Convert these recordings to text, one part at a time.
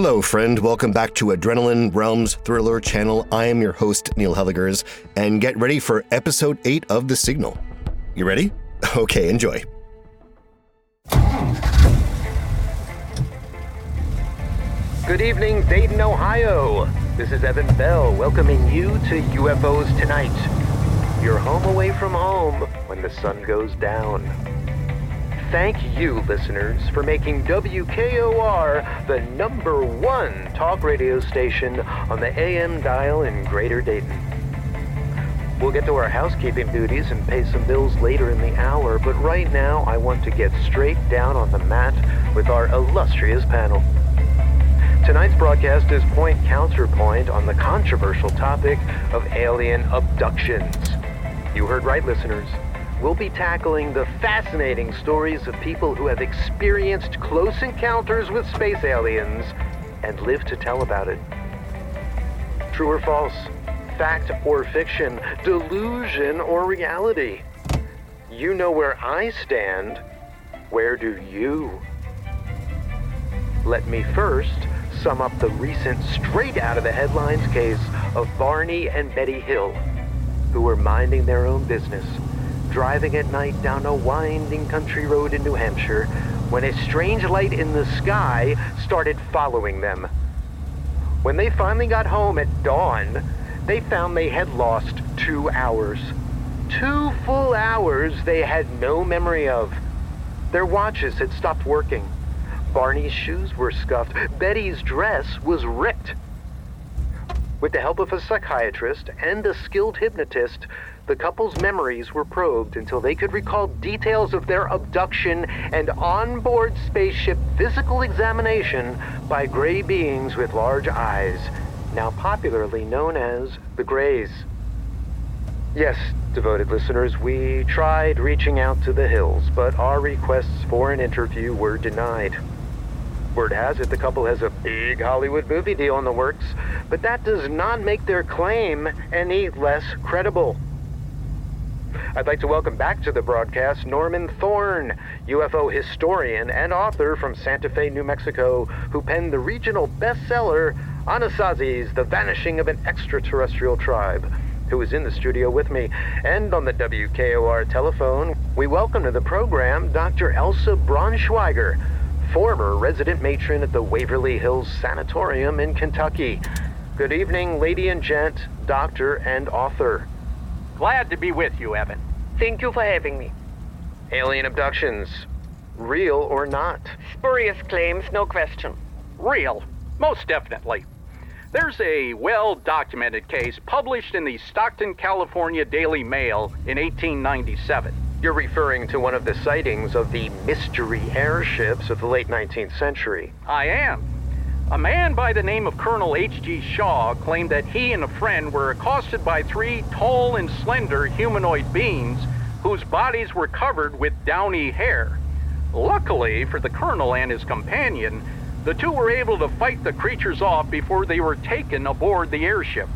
Hello, friend. Welcome back to Adrenaline Realms Thriller Channel. I am your host, Neil Helligers, and get ready for episode 8 of The Signal. You ready? Okay, enjoy. Good evening, Dayton, Ohio. This is Evan Bell welcoming you to UFOs Tonight. Your home away from home when the sun goes down. Thank you, listeners, for making WKOR the number one talk radio station on the AM dial in Greater Dayton. We'll get to our housekeeping duties and pay some bills later in the hour, but right now I want to get straight down on the mat with our illustrious panel. Tonight's broadcast is point counterpoint on the controversial topic of alien abductions. You heard right, listeners. We'll be tackling the fascinating stories of people who have experienced close encounters with space aliens and live to tell about it. True or false? Fact or fiction? Delusion or reality? You know where I stand. Where do you? Let me first sum up the recent straight out of the headlines case of Barney and Betty Hill, who were minding their own business, driving at night down a winding country road in New Hampshire when a strange light in the sky started following them. When they finally got home at dawn, they found they had lost two hours. Two full hours they had no memory of. Their watches had stopped working. Barney's shoes were scuffed. Betty's dress was ripped. With the help of a psychiatrist and a skilled hypnotist, the couple's memories were probed until they could recall details of their abduction and onboard spaceship physical examination by gray beings with large eyes, now popularly known as the Greys. Yes, devoted listeners, we tried reaching out to the Hills, but our requests for an interview were denied. Word has it the couple has a big Hollywood movie deal in the works, but that does not make their claim any less credible. I'd like to welcome back to the broadcast Norman Thorne, UFO historian and author from Santa Fe, New Mexico, who penned the regional bestseller Anasazi's The Vanishing of an Extraterrestrial Tribe, who is in the studio with me. And on the WKOR telephone, we welcome to the program Dr. Elsa Braunschweiger, former resident matron at the Waverly Hills Sanatorium in Kentucky. Good evening, lady and gent, doctor, and author. Glad to be with you, Evan. Thank you for having me. Alien abductions, real or not? Spurious claims, no question. Real, most definitely. There's a well documented case published in the Stockton, California Daily Mail in 1897. You're referring to one of the sightings of the mystery airships of the late 19th century. I am. A man by the name of Colonel H.G. Shaw claimed that he and a friend were accosted by three tall and slender humanoid beings whose bodies were covered with downy hair. Luckily for the colonel and his companion, the two were able to fight the creatures off before they were taken aboard the airship.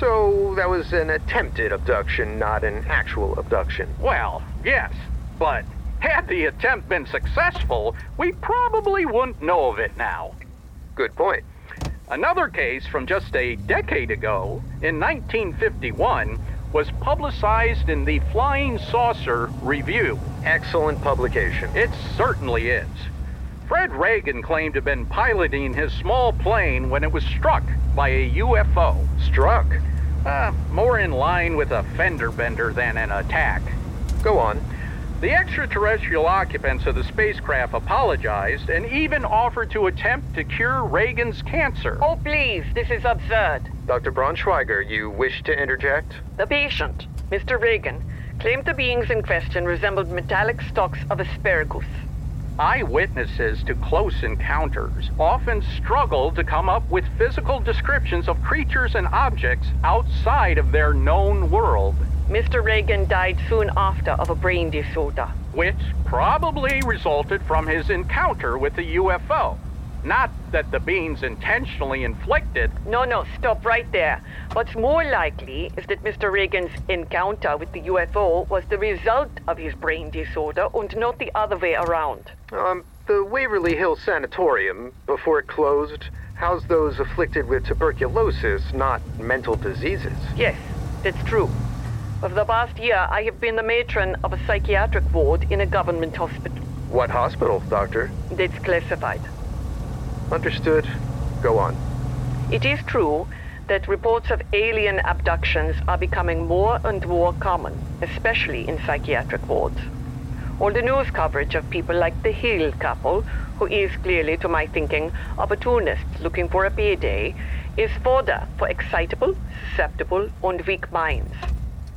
So that was an attempted abduction, not an actual abduction. Well, yes, but had the attempt been successful, we probably wouldn't know of it now. Good point. Another case from just a decade ago, in 1951, was publicized in the Flying Saucer Review. Excellent publication. It certainly is. Fred Reagan claimed to have been piloting his small plane when it was struck by a UFO. Struck. Uh, more in line with a fender bender than an attack. Go on. The extraterrestrial occupants of the spacecraft apologized and even offered to attempt to cure Reagan's cancer. Oh, please, this is absurd. Dr. Braunschweiger, you wish to interject? The patient, Mr. Reagan, claimed the beings in question resembled metallic stalks of asparagus. Eyewitnesses to close encounters often struggle to come up with physical descriptions of creatures and objects outside of their known world, Mr. Reagan died soon after of a brain disorder. which probably resulted from his encounter with the UFO. Not that the beings intentionally inflicted. No, no, stop right there. What's more likely is that Mr. Reagan's encounter with the UFO was the result of his brain disorder and not the other way around. Um, the Waverly Hill Sanatorium, before it closed, housed those afflicted with tuberculosis, not mental diseases. Yes, that's true. Over the past year, I have been the matron of a psychiatric ward in a government hospital. What hospital, Doctor? That's classified. Understood. Go on. It is true that reports of alien abductions are becoming more and more common, especially in psychiatric wards. All the news coverage of people like the Hill couple, who is clearly, to my thinking, opportunists looking for a payday, is fodder for excitable, susceptible, and weak minds.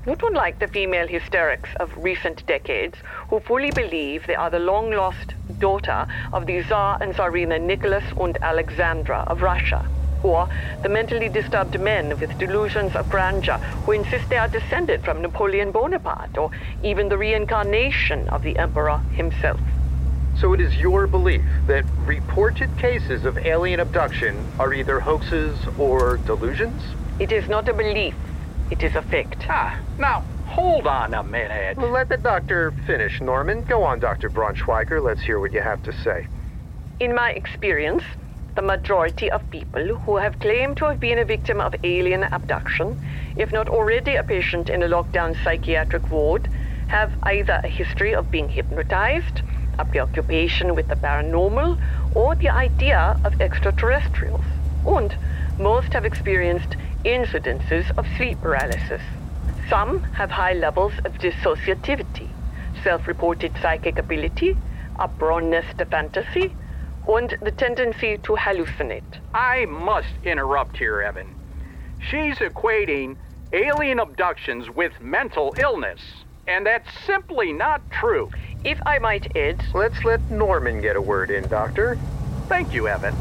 Not unlike the female hysterics of recent decades, who fully believe they are the long lost daughter of the Tsar and Tsarina Nicholas and Alexandra of Russia, or the mentally disturbed men with delusions of grandeur who insist they are descended from Napoleon Bonaparte, or even the reincarnation of the Emperor himself. So it is your belief that reported cases of alien abduction are either hoaxes or delusions? It is not a belief, it is a fact. Ah, now, hold on a minute. Let the doctor finish, Norman. Go on, Dr. Braunschweiger. Let's hear what you have to say. In my experience, the majority of people who have claimed to have been a victim of alien abduction, if not already a patient in a lockdown psychiatric ward, have either a history of being hypnotized, a preoccupation with the paranormal, or the idea of extraterrestrials. And most have experienced incidences of sleep paralysis. Some have high levels of dissociativity, self reported psychic ability, a proneness to fantasy, and the tendency to hallucinate. I must interrupt here, Evan. She's equating alien abductions with mental illness, and that's simply not true. If I might add, Let's let Norman get a word in, Doctor. Thank you, Evan.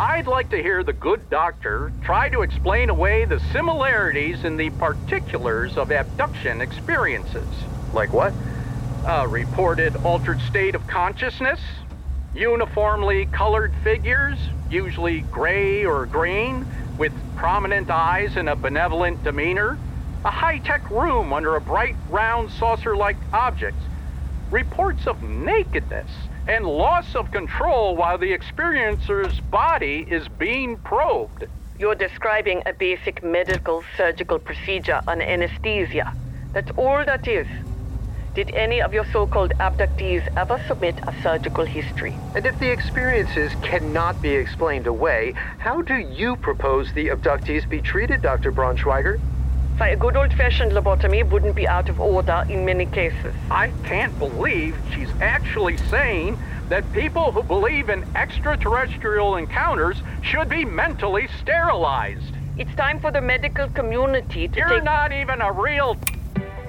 I'd like to hear the good doctor try to explain away the similarities in the particulars of abduction experiences. Like what? A reported altered state of consciousness, uniformly colored figures, usually gray or green, with prominent eyes and a benevolent demeanor, a high tech room under a bright round saucer like object, reports of nakedness and loss of control while the experiencer's body is being probed. you're describing a basic medical surgical procedure on anesthesia. That's all that is. Did any of your so called abductees ever submit a surgical history? And if the experiences cannot be explained away, how do you propose the abductees be treated, Dr. Braunschweiger? A good old fashioned lobotomy wouldn't be out of order in many cases. I can't believe she's actually saying that people who believe in extraterrestrial encounters should be mentally sterilized. It's time for the medical community to You're take. not even a real.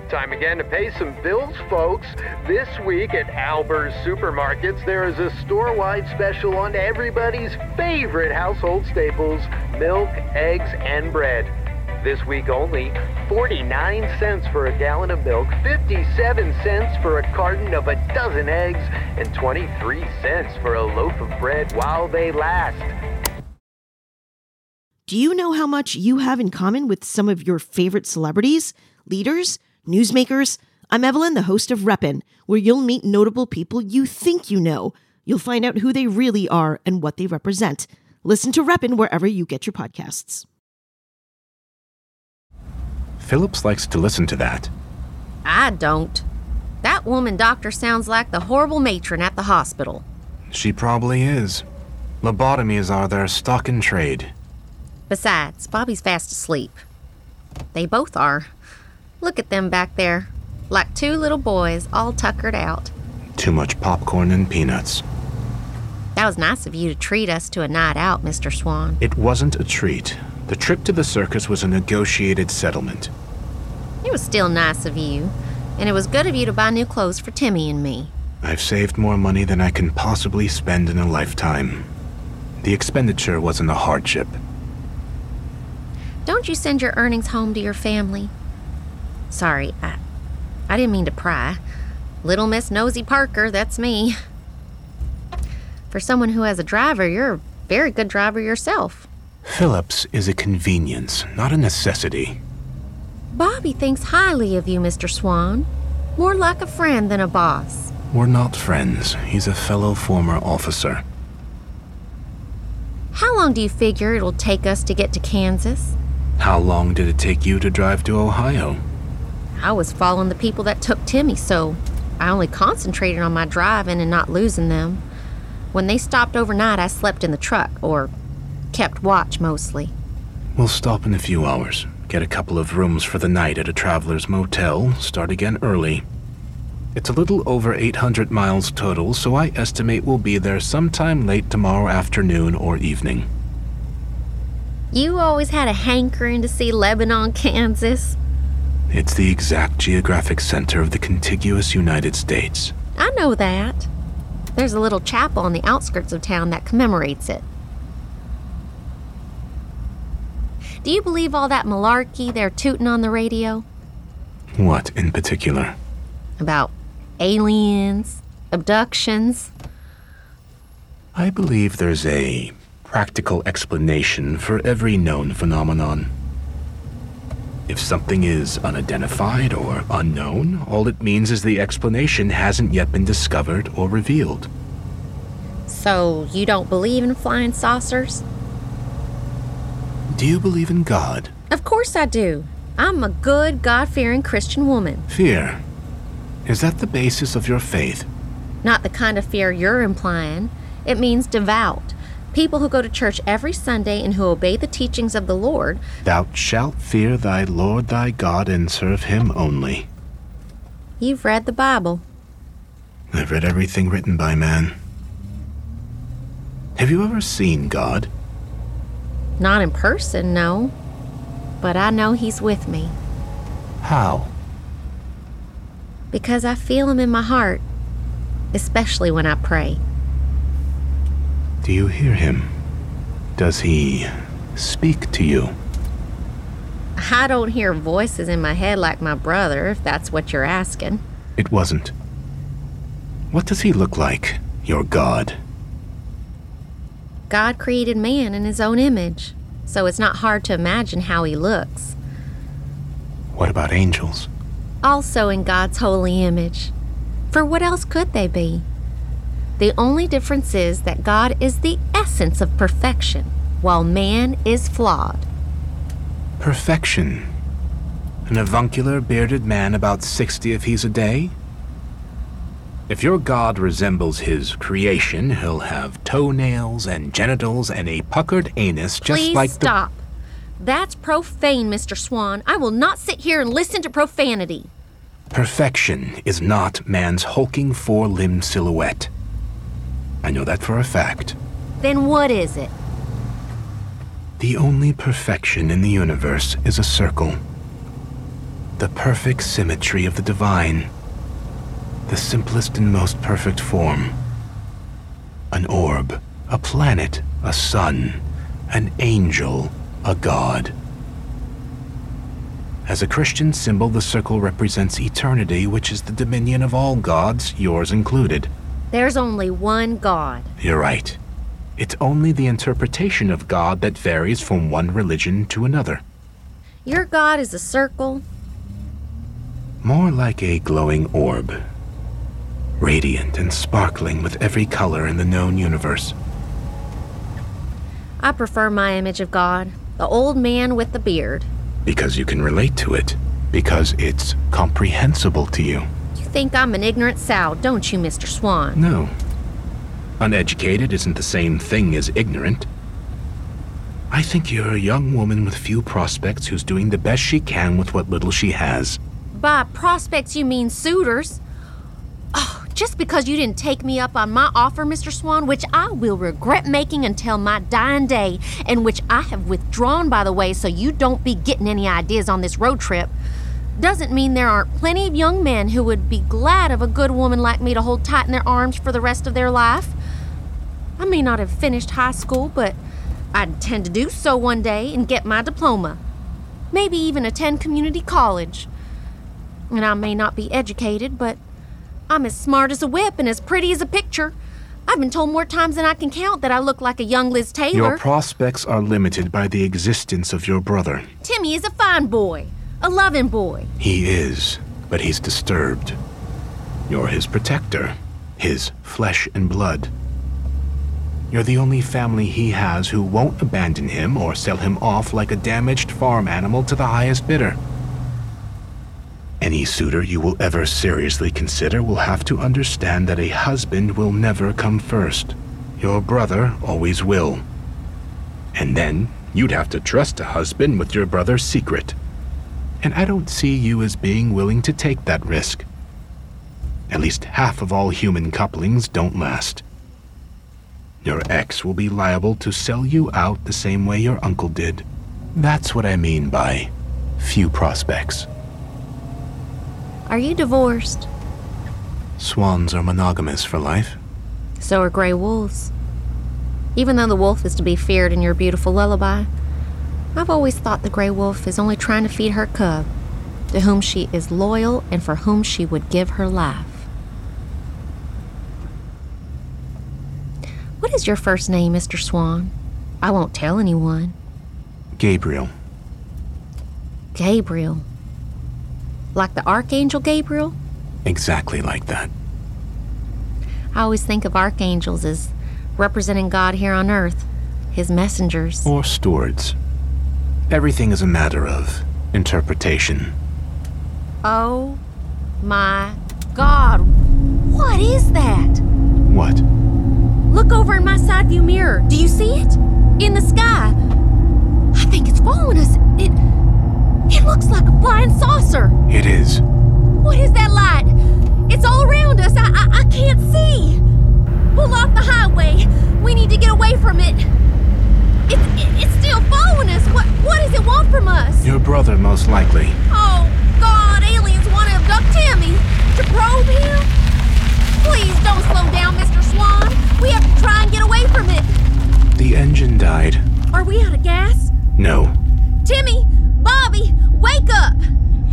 Time again to pay some bills, folks. This week at Alber's Supermarkets, there is a store wide special on everybody's favorite household staples milk, eggs, and bread. This week only, 49 cents for a gallon of milk, 57 cents for a carton of a dozen eggs, and 23 cents for a loaf of bread while they last. Do you know how much you have in common with some of your favorite celebrities, leaders, newsmakers? I'm Evelyn, the host of Reppin', where you'll meet notable people you think you know. You'll find out who they really are and what they represent. Listen to Reppin' wherever you get your podcasts. Phillips likes to listen to that. I don't. That woman doctor sounds like the horrible matron at the hospital. She probably is. Lobotomies are their stock in trade. Besides, Bobby's fast asleep. They both are. Look at them back there, like two little boys all tuckered out. Too much popcorn and peanuts. That was nice of you to treat us to a night out, Mr. Swan. It wasn't a treat. The trip to the circus was a negotiated settlement. It was still nice of you, and it was good of you to buy new clothes for Timmy and me. I've saved more money than I can possibly spend in a lifetime. The expenditure wasn't a hardship. Don't you send your earnings home to your family? Sorry, I, I didn't mean to pry. Little Miss Nosy Parker, that's me. For someone who has a driver, you're a very good driver yourself. Phillips is a convenience, not a necessity. Bobby thinks highly of you, Mr. Swan. More like a friend than a boss. We're not friends. He's a fellow former officer. How long do you figure it'll take us to get to Kansas? How long did it take you to drive to Ohio? I was following the people that took Timmy, so I only concentrated on my driving and not losing them. When they stopped overnight, I slept in the truck, or kept watch mostly. We'll stop in a few hours, get a couple of rooms for the night at a traveler's motel, start again early. It's a little over 800 miles total, so I estimate we'll be there sometime late tomorrow afternoon or evening. You always had a hankering to see Lebanon, Kansas. It's the exact geographic center of the contiguous United States. I know that. There's a little chapel on the outskirts of town that commemorates it. Do you believe all that malarkey they're tooting on the radio? What in particular? About aliens, abductions? I believe there's a practical explanation for every known phenomenon. If something is unidentified or unknown, all it means is the explanation hasn't yet been discovered or revealed. So, you don't believe in flying saucers? Do you believe in God? Of course I do. I'm a good, God fearing Christian woman. Fear. Is that the basis of your faith? Not the kind of fear you're implying. It means devout. People who go to church every Sunday and who obey the teachings of the Lord. Thou shalt fear thy Lord thy God and serve him only. You've read the Bible. I've read everything written by man. Have you ever seen God? Not in person, no. But I know He's with me. How? Because I feel Him in my heart, especially when I pray. Do you hear him? Does he speak to you? I don't hear voices in my head like my brother, if that's what you're asking. It wasn't. What does he look like, your God? God created man in his own image, so it's not hard to imagine how he looks. What about angels? Also in God's holy image. For what else could they be? The only difference is that God is the essence of perfection, while man is flawed. Perfection. An avuncular, bearded man about 60 if he's a day? If your god resembles his creation, he'll have toenails and genitals and a puckered anus just Please like stop. That's profane, Mr. Swan. I will not sit here and listen to profanity. Perfection is not man's hulking four limbed silhouette. I know that for a fact. Then what is it? The only perfection in the universe is a circle. the perfect symmetry of the divine. The simplest and most perfect form. An orb, a planet, a sun, an angel, a god. As a Christian symbol, the circle represents eternity, which is the dominion of all gods, yours included. There's only one God. You're right. It's only the interpretation of God that varies from one religion to another. Your God is a circle. More like a glowing orb. Radiant and sparkling with every color in the known universe. I prefer my image of God, the old man with the beard. Because you can relate to it. Because it's comprehensible to you. You think I'm an ignorant sow, don't you, Mr. Swan? No. Uneducated isn't the same thing as ignorant. I think you're a young woman with few prospects who's doing the best she can with what little she has. By prospects, you mean suitors. Just because you didn't take me up on my offer, Mr. Swan, which I will regret making until my dying day, and which I have withdrawn, by the way, so you don't be getting any ideas on this road trip, doesn't mean there aren't plenty of young men who would be glad of a good woman like me to hold tight in their arms for the rest of their life. I may not have finished high school, but I intend to do so one day and get my diploma. Maybe even attend community college. And I may not be educated, but I'm as smart as a whip and as pretty as a picture. I've been told more times than I can count that I look like a young Liz Taylor. Your prospects are limited by the existence of your brother. Timmy is a fine boy, a loving boy. He is, but he's disturbed. You're his protector, his flesh and blood. You're the only family he has who won't abandon him or sell him off like a damaged farm animal to the highest bidder. Any suitor you will ever seriously consider will have to understand that a husband will never come first. Your brother always will. And then you'd have to trust a husband with your brother's secret. And I don't see you as being willing to take that risk. At least half of all human couplings don't last. Your ex will be liable to sell you out the same way your uncle did. That's what I mean by few prospects. Are you divorced? Swans are monogamous for life. So are gray wolves. Even though the wolf is to be feared in your beautiful lullaby, I've always thought the gray wolf is only trying to feed her cub, to whom she is loyal and for whom she would give her life. What is your first name, Mr. Swan? I won't tell anyone. Gabriel. Gabriel. Like the Archangel Gabriel? Exactly like that. I always think of archangels as representing God here on earth, his messengers. Or stewards. Everything is a matter of interpretation. Oh my God. What is that? What? Look over in my side view mirror. Do you see it? In the sky. I think it's following us. It. It looks like a flying saucer. It is. What is that light? It's all around us. I, I, I can't see. Pull off the highway. We need to get away from it. It's, it, it's still following us. What, what does it want from us? Your brother, most likely. Oh, God, aliens want to abduct Timmy. To probe him? Please don't slow down, Mr. Swan. We have to try and get away from it. The engine died. Are we out of gas? No. Timmy! Bobby! Wake up!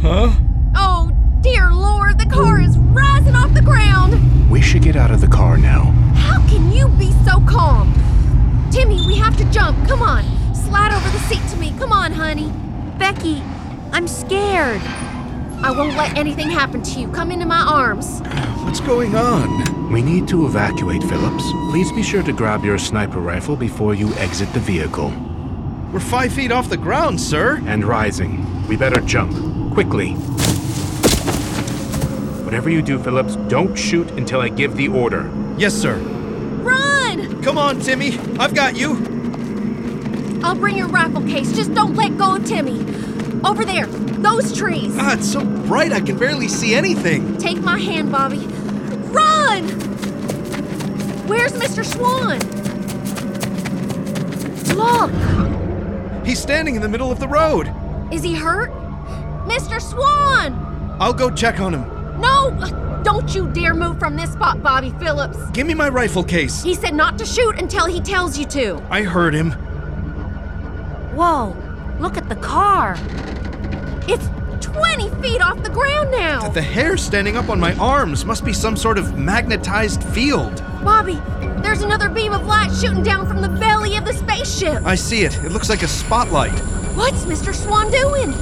Huh? Oh, dear Lord, the car is rising off the ground! We should get out of the car now. How can you be so calm? Timmy, we have to jump. Come on. Slide over the seat to me. Come on, honey. Becky, I'm scared. I won't let anything happen to you. Come into my arms. What's going on? We need to evacuate, Phillips. Please be sure to grab your sniper rifle before you exit the vehicle. We're five feet off the ground, sir. And rising. We better jump. Quickly. Whatever you do, Phillips, don't shoot until I give the order. Yes, sir. Run! Come on, Timmy. I've got you. I'll bring your rifle case. Just don't let go of Timmy. Over there. Those trees. Ah, it's so bright I can barely see anything. Take my hand, Bobby. Run! Where's Mr. Swan? Look! He's standing in the middle of the road. Is he hurt? Mr. Swan! I'll go check on him. No! Don't you dare move from this spot, Bobby Phillips. Give me my rifle case. He said not to shoot until he tells you to. I heard him. Whoa, look at the car. It's 20 feet off the ground now. The hair standing up on my arms must be some sort of magnetized field. Bobby, there's another beam of light shooting down from the belly of the spaceship. I see it. It looks like a spotlight. What's Mr. Swan doing?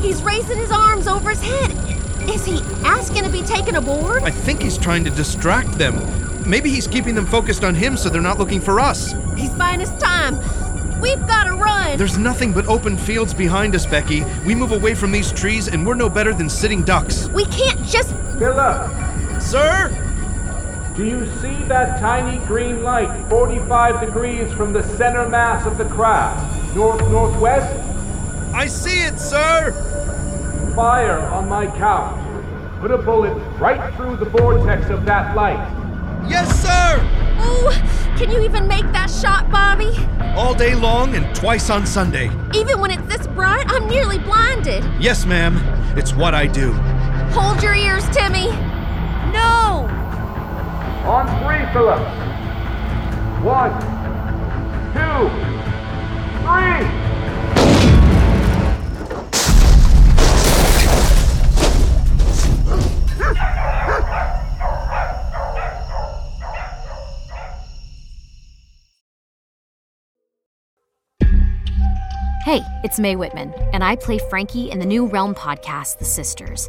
He's raising his arms over his head. Is he asking to be taken aboard? I think he's trying to distract them. Maybe he's keeping them focused on him so they're not looking for us. He's buying us time. We've got to run. There's nothing but open fields behind us, Becky. We move away from these trees and we're no better than sitting ducks. We can't just. Philip! Sir? Do you see that tiny green light 45 degrees from the center mass of the craft? North northwest? I see it, sir! Fire on my count. Put a bullet right through the vortex of that light. Yes, sir! Oh, can you even make that shot, Bobby? All day long and twice on Sunday. Even when it's this bright, I'm nearly blinded. Yes, ma'am. It's what I do. Hold your ears, Timmy. On three, Philip. One, two, three. Hey, it's Mae Whitman, and I play Frankie in the new Realm podcast, The Sisters.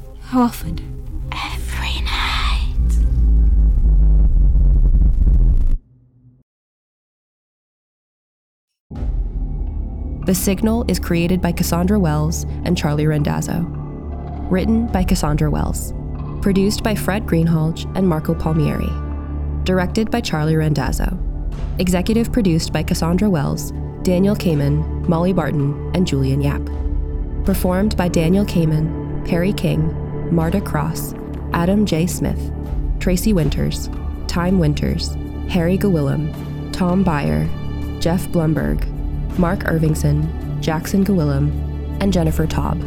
How often? Every night. The Signal is created by Cassandra Wells and Charlie Rendazzo. Written by Cassandra Wells. Produced by Fred Greenhalgh and Marco Palmieri. Directed by Charlie Rendazzo. Executive produced by Cassandra Wells, Daniel Kamen, Molly Barton, and Julian Yap. Performed by Daniel Kamen, Perry King, Marta Cross, Adam J. Smith, Tracy Winters, Time Winters, Harry Gawillam, Tom Byer, Jeff Blumberg, Mark Irvingson, Jackson Gawillam, and Jennifer Taub.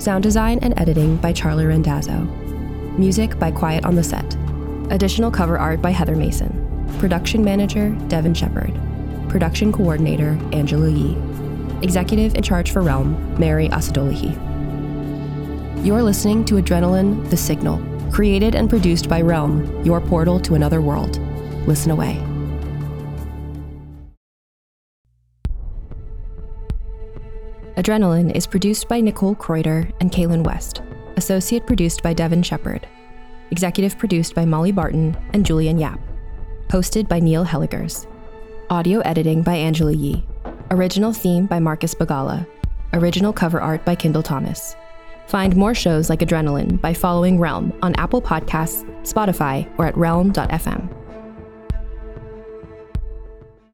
Sound design and editing by Charlie Rendazzo. Music by Quiet on the Set. Additional cover art by Heather Mason. Production manager Devin Shepard. Production coordinator Angela Yee. Executive in charge for Realm Mary Asadolahi. You're listening to Adrenaline The Signal, created and produced by Realm, your portal to another world. Listen away. Adrenaline is produced by Nicole Kreuter and Kaylin West. Associate produced by Devin Shepard. Executive produced by Molly Barton and Julian Yap. Hosted by Neil Helligers. Audio editing by Angela Yee. Original theme by Marcus Bagala. Original cover art by Kendall Thomas. Find more shows like Adrenaline by following Realm on Apple Podcasts, Spotify, or at realm.fm.